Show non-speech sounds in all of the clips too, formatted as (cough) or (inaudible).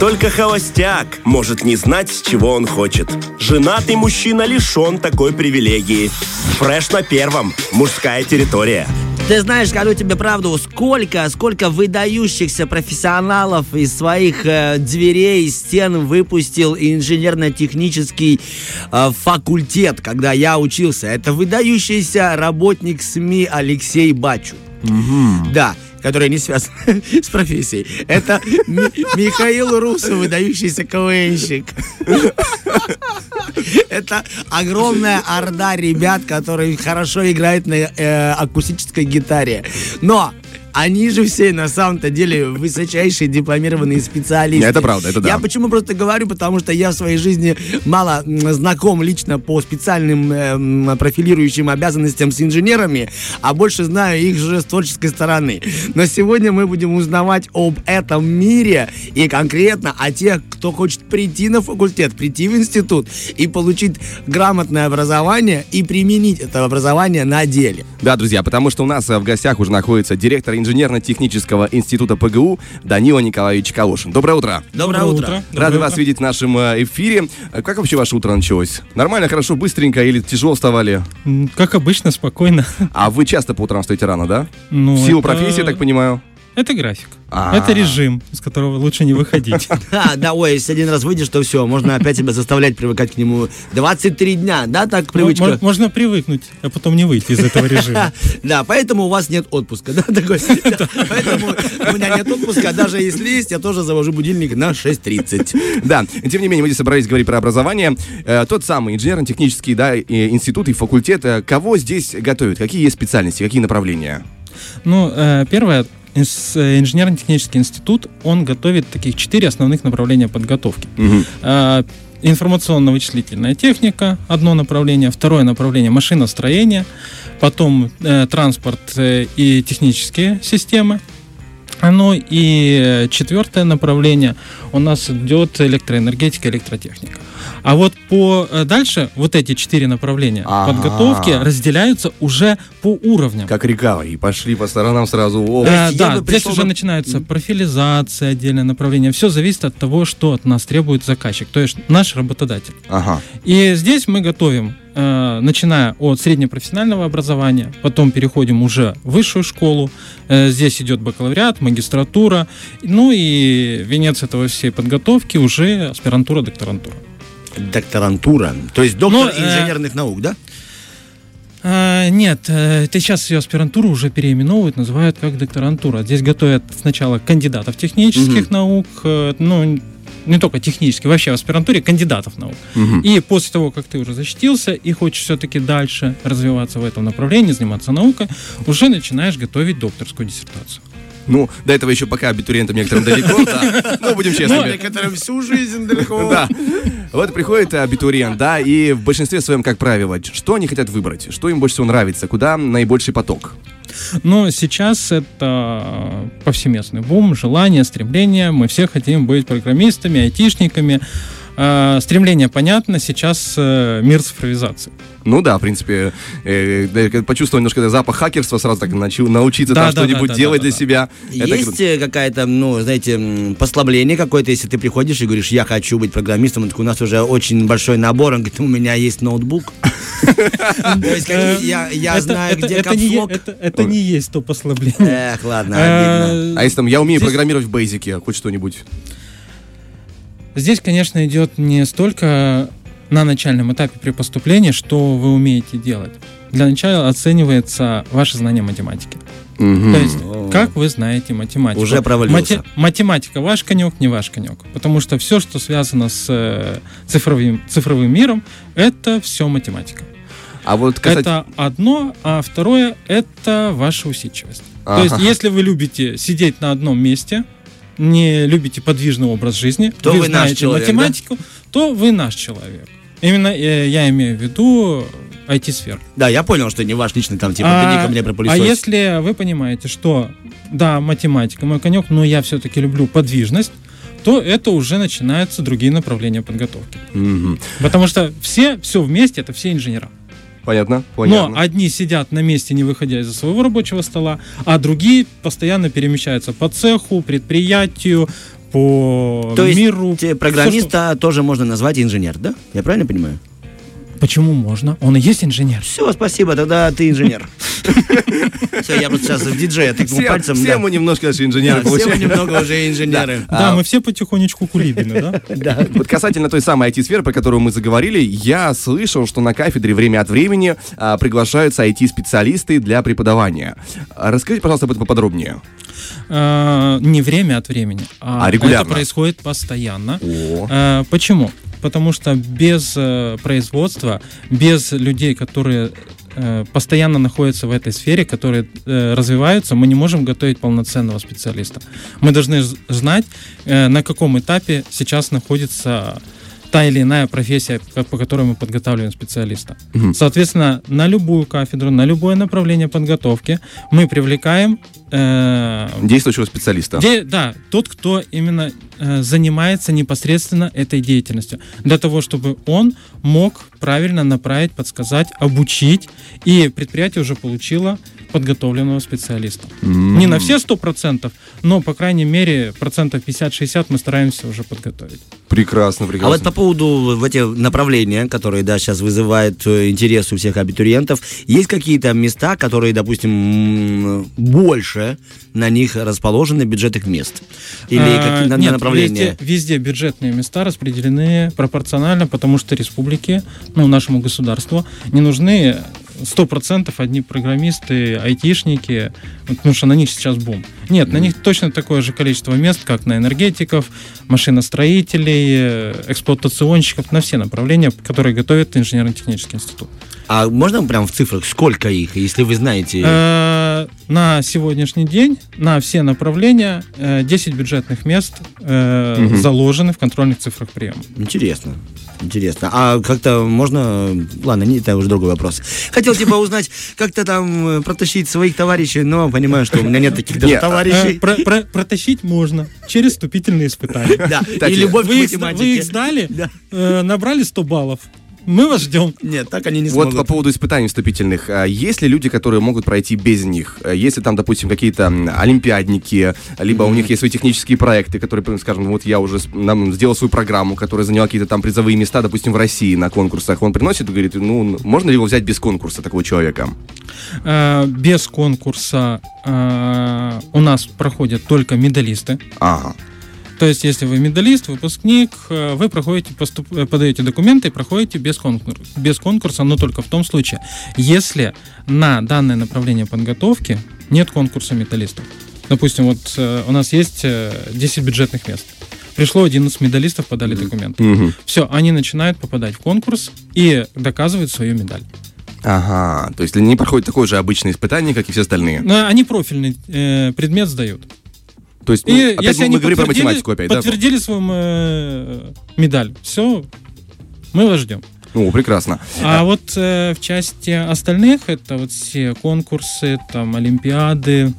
Только холостяк может не знать, с чего он хочет. Женатый мужчина лишен такой привилегии. Фреш на первом. Мужская территория. Ты знаешь, скажу тебе правду, сколько, сколько выдающихся профессионалов из своих э, дверей, стен выпустил инженерно-технический э, факультет, когда я учился. Это выдающийся работник СМИ Алексей Бачу. Да, который не связан (laughs) с профессией. Это Ми- Михаил Русов, выдающийся КВНщик. (laughs) Это огромная орда ребят, которые хорошо играют на э, акустической гитаре. Но они же все на самом-то деле высочайшие дипломированные специалисты. Это правда, это да. Я почему просто говорю, потому что я в своей жизни мало знаком лично по специальным эм, профилирующим обязанностям с инженерами, а больше знаю их же с творческой стороны. Но сегодня мы будем узнавать об этом мире и конкретно о тех, кто хочет прийти на факультет, прийти в институт и получить грамотное образование и применить это образование на деле. Да, друзья, потому что у нас э, в гостях уже находится директор инженерно-технического института ПГУ Данила Николаевич Калошин. Доброе утро. Доброе, утро. Рады вас видеть в нашем э, эфире. Э, Как вообще ваше утро началось? Нормально, хорошо, быстренько или тяжело вставали? Как обычно, спокойно. А вы часто по утрам встаете рано, да? Ну, В силу это- профессии, я так понимаю. Это график. А. Это режим, из которого лучше не выходить. (laughs) Да, да, ой, если один раз выйдешь, то все, можно опять себя заставлять привыкать к нему. 23 дня, да, так привычка? Мо- Можно привыкнуть, а потом не выйти из этого режима. (laughs) Да, поэтому у вас нет отпуска, да, такой. (laughs) Поэтому у меня нет отпуска, даже если есть, я тоже завожу будильник на 6.30. Да, тем не менее, мы здесь собрались говорить про образование. Э, Тот самый инженерно-технический да, институт и факультет. э, Кого здесь готовят? Какие есть специальности, какие направления? Ну, э, первое, инженерно-технический институт, он готовит таких четыре основных направления подготовки. Э, Информационно-вычислительная техника, одно направление, второе направление машиностроение, потом э, транспорт э, и технические системы. Ну и э, четвертое направление у нас идет электроэнергетика, электротехника. А вот по э, дальше вот эти четыре направления Ага. подготовки разделяются уже по уровням. Как река, и пошли по сторонам сразу. О, Э, да, здесь уже бы- начинается профилизация, отдельное направление. Все зависит от того, что от нас требует заказчик, то есть наш работодатель. Ага. И здесь мы готовим, э, начиная от среднепрофессионального образования, потом переходим уже в высшую школу. Э, здесь идет бакалавриат, магистратура, ну и венец этого всей подготовки уже аспирантура, докторантура. Докторантура, то есть доктор Ну, э, инженерных наук, да? А, нет, э, это сейчас ее аспирантуру уже переименовывают, называют как докторантура. Здесь готовят сначала кандидатов технических наук, э, ну, не только технических, вообще в аспирантуре кандидатов наук. Мгм. И после того, как ты уже защитился и хочешь все-таки дальше развиваться в этом направлении, заниматься наукой, уже начинаешь готовить докторскую диссертацию. Ну, до этого еще пока абитуриентам некоторым далеко, да. Ну, будем честными. Некоторым всю жизнь далеко. (laughs) Да. Вот приходит абитуриент, да, и в большинстве своем, как правило, что они хотят выбрать? Что им больше всего нравится? Куда наибольший поток? Но сейчас это повсеместный бум, желание, стремление. Мы все хотим быть программистами, айтишниками. Э, Стремление понятно, сейчас э, мир цифровизации. Ну да, в принципе, э, да, почувствовал немножко запах хакерства, сразу так начал научиться Да, там да, что-нибудь да, да, делать да, для да. себя. Это Есть круто. э, какая-то, ну, знаете, послабление какое-то, если ты приходишь и говоришь, я хочу быть программистом, такой, у нас уже очень большой набор, он говорит, у меня есть ноутбук. (laughs) То есть какие- я Это- знаю, это- где это капслок. это- Это не есть то послабление. Эх, ладно, обидно. Э, А если там я умею программировать в Basic, хоть что-нибудь? Здесь, конечно, идет не столько на начальном этапе при поступлении, что вы умеете делать. Для начала оценивается ваше знание математики. Мгм. То есть, как вы знаете математику? Уже провалился. Мате- математика ваш конек, не ваш конек. Потому что все, что связано с э, цифровым, цифровым миром, это все математика. А вот касательно... Это одно, а второе это ваша усидчивость. То Ага. есть, если вы любите сидеть на одном месте, не любите подвижный образ жизни, То вы наш знаете человек, да? математику, то вы наш человек. Именно э, я имею в виду IT-сферу. Да, я понял, что не ваш личный там, типа, А, приди ко мне а пропылесосить. если вы понимаете, что да, математика мой конек, но я все-таки люблю подвижность, то это уже начинаются другие направления подготовки. Мгм. Потому что все, все вместе, это все инженера. Понятно, понятно. Но одни сидят на месте, не выходя из-за своего рабочего стола, а другие постоянно перемещаются по цеху, предприятию, по То есть миру. Всё, программиста тоже можно назвать инженер, да? Я правильно понимаю? что- Почему можно? Он и есть инженер. Все, спасибо, тогда ты инженер. (laughs) Все, я просто сейчас в диджея тыкнул пальцем. все мы немножко инженеры все мы немного уже инженеры. Да, мы все потихонечку кулибины, да? Да. Вот касательно той самой IT-сферы, про которую мы заговорили, я слышал, что на кафедре время от времени а, приглашаются IT-специалисты для преподавания. Расскажите, пожалуйста, об этом поподробнее. А, Не время от времени, а А регулярно? это происходит постоянно. О. Почему? Потому что без э, производства, без людей, которые э, постоянно находятся в этой сфере, которые э, развиваются, мы не можем готовить полноценного специалиста. Мы должны знать, э, на каком этапе сейчас находится та или иная профессия, по которой мы подготавливаем специалиста. Мгм. Соответственно, на любую кафедру, на любое направление подготовки мы привлекаем э, Действующего специалиста. Де- да, тот, кто именно э, занимается непосредственно этой деятельностью, для того, чтобы он мог правильно направить, подсказать, обучить, и предприятие уже получило подготовленного специалиста. М. Не на все 100%, но, по крайней мере, процентов 50-60 мы стараемся уже подготовить. Прекрасно, А вот прекрасно. по поводу в эти направления, которые, да, сейчас вызывают э, интерес у всех абитуриентов, есть какие-то места, которые, допустим, больше на них расположены бюджетных мест? Или А, какие нет, направления? Везде, везде бюджетные места распределены пропорционально, потому что республике, ну, нашему государству, не нужны 100% одни программисты, айтишники, потому что на них сейчас бум. Нет, на них точно такое же количество мест, как на энергетиков, машиностроителей, э, эксплуатационщиков, на все направления, которые готовит инженерно-технический институт. А можно прям в цифрах, сколько их, если вы знаете? Э, На сегодняшний день на все направления э, 10 бюджетных мест э, заложены в контрольных цифрах приема. Интересно. Интересно. А как-то можно... Ладно, не, это уже другой вопрос. Хотел типа узнать, как-то там э, протащить своих товарищей, но понимаю, что у меня нет таких даже Э, товарищей. про- про- Протащить можно через вступительные испытания. Да, и любовь к Вы их, вы математике. их сдали, Да. э, набрали 100 баллов. Мы вас ждем. Нет, так они не Вот по смогут. поводу испытаний вступительных. а, Есть ли люди, которые могут пройти без них? А, Если там, допустим, какие-то олимпиадники, либо у них есть свои технические проекты, которые, скажем, вот я уже нам сделал свою программу, которая заняла какие-то там призовые места, допустим, в России на конкурсах. Он приносит и говорит, ну, можно ли его взять без конкурса такого человека? Э, Без конкурса э, у нас проходят только медалисты. Ага. То есть, если вы медалист, выпускник, э, вы проходите, поступ- э, подаете документы и проходите без, конкур- без конкурса, но только в том случае, если на данное направление подготовки нет конкурса медалистов. Допустим, вот э, у нас есть э, 10 бюджетных мест. Пришло 11 медалистов, подали документы. Мгм. Все, они начинают попадать в конкурс и доказывают свою медаль. Ага. То есть они проходят такое же обычное испытание, как и все остальные. Но они профильный э, предмет сдают. То есть, ну, И опять если мы они говорим про подтвердили- математику опять, да? подтвердили свою э, медаль, все, мы вас ждем. Ну, прекрасно. А вот э, в части остальных, это вот все конкурсы, там, олимпиады,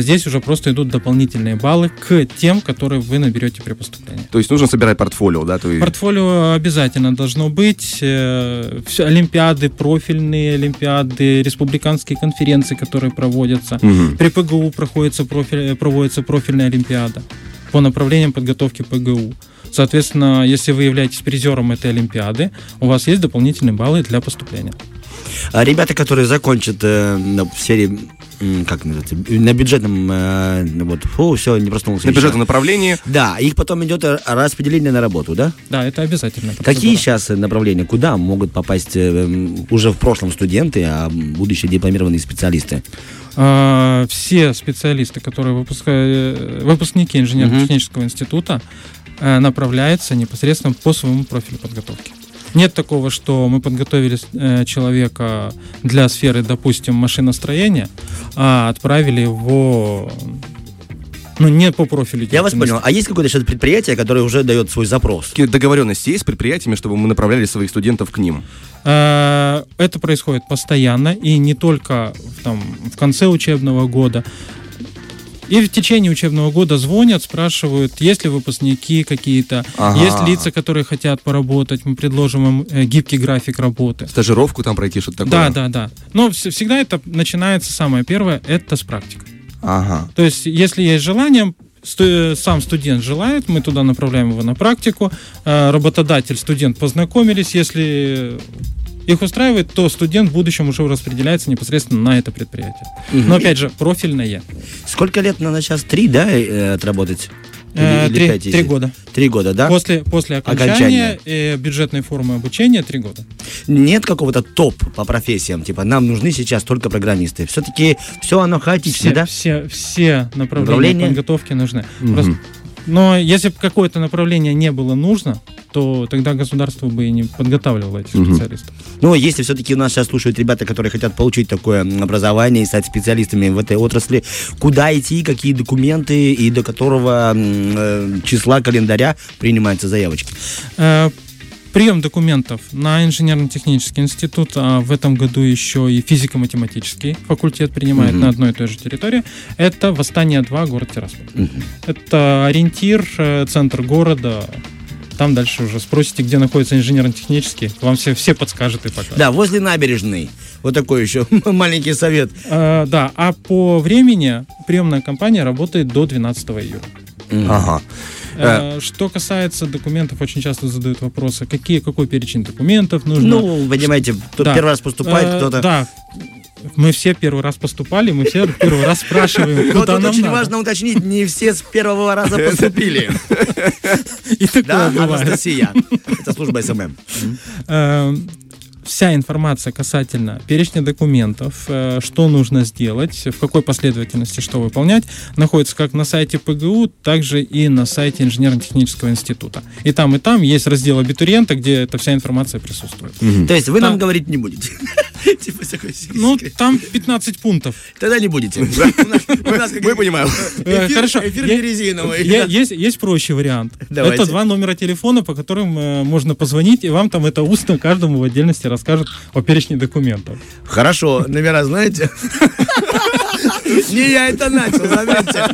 здесь уже просто идут дополнительные баллы к тем, которые вы наберете при поступлении. То есть нужно собирать портфолио, да? Есть... Портфолио обязательно должно быть. э, все олимпиады, профильные олимпиады, республиканские конференции, которые проводятся. Мгм. При ПГУ проходится, профиль, проводится профильная олимпиада по направлениям подготовки ПГУ. Соответственно, если вы являетесь призером этой олимпиады, у вас есть дополнительные баллы для поступления. А ребята, которые закончат э, на- в сфере, как называется, на бюджетном, э, вот, фу, все, не проснулся. На еще. бюджетном направлении. Да, их потом идет э, распределение на работу, да? Да, это обязательно. Какие сейчас направления, куда могут попасть э, уже в прошлом студенты, а будущие дипломированные специалисты? А, все специалисты, которые выпуска- э, выпускники инженерно-технического института, э, направляются непосредственно по своему профилю подготовки. Нет такого, что мы подготовили э, человека для сферы, допустим, машиностроения, а отправили его ну, не по профилю. Я вас понял. А есть какое-то сейчас предприятие, которое уже дает свой запрос? Какие договоренности есть с предприятиями, чтобы мы направляли своих студентов к ним? Э, Это происходит постоянно и не только там, в конце учебного года. И в течение учебного года звонят, спрашивают, есть ли выпускники какие-то, Ага. есть лица, которые хотят поработать, мы предложим им э, гибкий график работы. Стажировку там пройти, что-то Да, такое? да, да. Но вс- всегда это начинается самое первое, это с практикой. Ага. То есть, если есть желание, сам студент желает, мы туда направляем его на практику. Э, Работодатель, студент познакомились. Если их устраивает, то студент в будущем уже распределяется непосредственно на это предприятие. Но опять же, профильное. Сколько лет надо сейчас? Три, да, э, отработать? Э, Или- или Три если? года. Три года, да? После, после Окончания. окончания бюджетной формы обучения три года. Нет какого-то топ по профессиям, типа нам нужны сейчас только программисты. Все-таки все оно хаотично, Все, да? все, все направления Направления? подготовки нужны. Просто- но если бы какое-то направление не было нужно, то тогда государство бы и не подготавливало этих специалистов. Ну, если все-таки нас сейчас слушают ребята, которые хотят получить такое образование и стать специалистами в этой отрасли, куда идти, какие документы и до которого э, числа календаря принимаются заявочки? Э, Прием документов на инженерно-технический институт, а в этом году еще и физико-математический факультет принимает на одной и той же территории. Это Восстание-2, город Тирасполь. Это ориентир, э, центр города. Там дальше уже спросите, где находится инженерно-технический. Вам все, все подскажут и покажут. Да, возле набережной. Вот такой еще (laughs) маленький совет. Э, да, а по времени приемная кампания работает до 12 июля. Ага. Э, Что касается документов, очень часто задают вопросы, какие, какой перечень документов нужно. Ну, понимаете, кто Да. первый раз поступает, Э, кто-то... Да. Мы все первый раз поступали, мы все первый раз спрашиваем, Но куда тут нам очень надо. важно уточнить, не все с первого раза поступили. И такое Да, бывает. Анастасия? Это служба СММ. Э, Вся информация касательно перечня документов, э, что нужно сделать, в какой последовательности что выполнять, находится как на сайте ПГУ, так же и на сайте Инженерно-технического института. И там, и там есть раздел абитуриента, где эта вся информация присутствует. То есть вы нам Там- говорить не будете? (laughs) Типа такой Ну, там 15 пунктов. Тогда не будете. (laughs) У нас- у нас как- Мы понимаем. Э, Эфир- Хорошо. Эфир резиновый. Есть, есть проще вариант. Это два номера телефона, по которым э, можно позвонить, и вам там это устно каждому в отдельности расскажут о перечне документов. Хорошо, номера знаете? (laughs) Не я это начал, заметьте.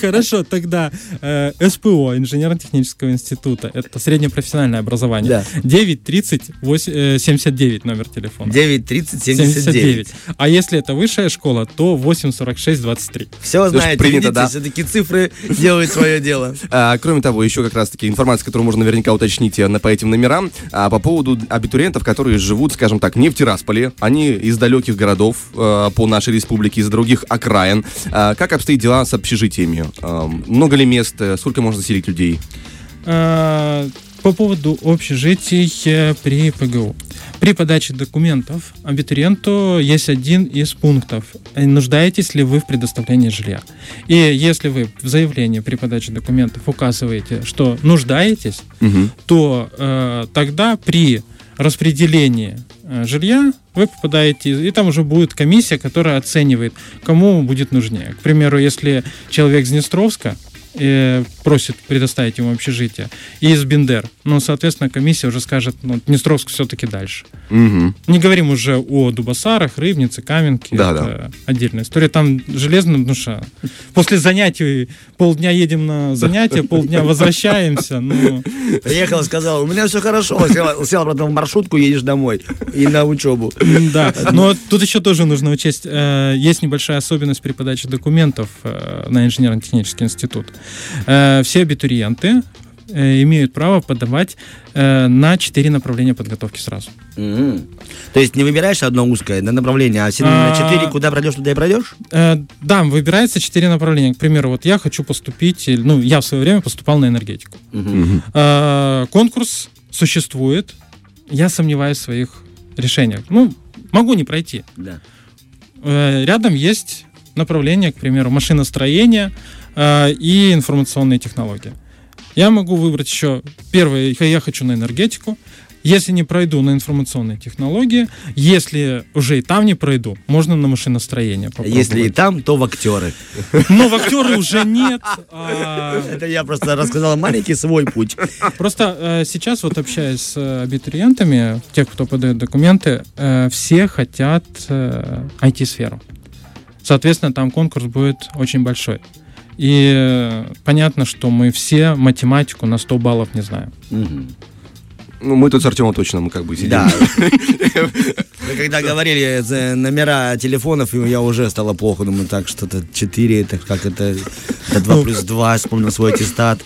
Хорошо, тогда э, СПО, инженерно-технического института, это среднепрофессиональное образование. Да. 9 30 8, э, 79 номер телефона. 9 30 79. А если это высшая школа, то 8 46 23. Все знаете, принято, да? все-таки цифры делают свое дело. А, кроме того, еще как раз-таки информация, которую можно наверняка уточнить э, на- по этим номерам, а, по поводу абитуриентов, которые живут, скажем так, не в Тирасполе, они из далеких городов э, по нашей республике, из других окраин. А, как обстоит дела с общежитиями? А, много ли мест? Э, Сколько можно заселить людей? Э, По поводу общежитий э, при ПГУ. При подаче документов абитуриенту есть один из пунктов. Э, Нуждаетесь ли вы в предоставлении жилья? И если вы в заявлении при подаче документов указываете, что нуждаетесь, Мгм. то э, тогда при распределении э, жилья вы попадаете, и там уже будет комиссия, которая оценивает, кому будет нужнее. К примеру, если человек из Днестровска э, просит предоставить ему общежитие, и из Бендер, ну, соответственно, комиссия уже скажет, ну, Днестровск все-таки дальше. Мгм. Не говорим уже о Дубасарах, Рыбнице, Каменке. Да, это отдельная история. Там железная душа. После занятий полдня едем на занятия, полдня возвращаемся. Ну, Приехал, сказал, у меня все хорошо. Сел, сел потом в маршрутку, едешь домой и на учебу. Да, но тут еще тоже нужно учесть, э, есть небольшая особенность при подаче документов э, на инженерно-технический институт. Э, Все абитуриенты э, имеют право подавать э, на четыре направления подготовки сразу. Мгм. То есть не выбираешь одно узкое на направление, а если на А. 4 куда пройдешь, туда и пройдешь? Э, Да, выбирается четыре направления. К примеру, вот я хочу поступить, ну, я в свое время поступал на энергетику. Э, Конкурс существует, я сомневаюсь в своих решениях. Ну, могу не пройти. Да. Э, Рядом есть направление, к примеру, машиностроение э, и информационные технологии. Я могу выбрать еще первое, я хочу на энергетику. Если не пройду на информационные технологии, если уже и там не пройду, можно на машиностроение попробовать. Если и там, то в актеры. Но в актеры уже нет. а, (laughs) Это я просто рассказал маленький свой путь. Просто э, сейчас вот общаясь с э, абитуриентами, тех, кто подает документы, э, все хотят IT-сферу. Соответственно, там конкурс будет очень большой. И э, понятно, что мы все математику на 100 баллов не знаем. Ну, мы тут с Артемом точно, мы как бы сидим. Да. (laughs) Вы когда говорили э, номера телефонов, и я уже стало плохо. Думаю, так, что-то 4, это как это, это 2 плюс 2, вспомнил свой аттестат.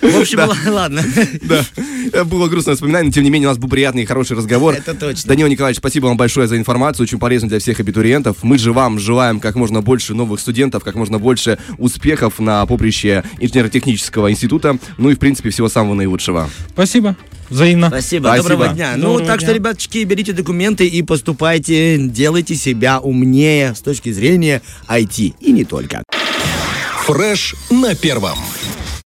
В общем, ладно. Да, было грустное воспоминание, но тем не менее у нас был приятный и хороший разговор. Это точно. Данил Николаевич, спасибо вам большое за информацию, очень полезно для всех абитуриентов. Мы же вам желаем как можно больше новых студентов, как можно больше успехов на поприще инженерно-технического института, ну и в принципе всего самого наилучшего. Спасибо. Взаимно. Спасибо, Спасибо. доброго дня. ну, Доброго так что, дня. ребяточки, берите документы и поступайте, делайте себя умнее с точки зрения IT. И не только. Фреш на первом.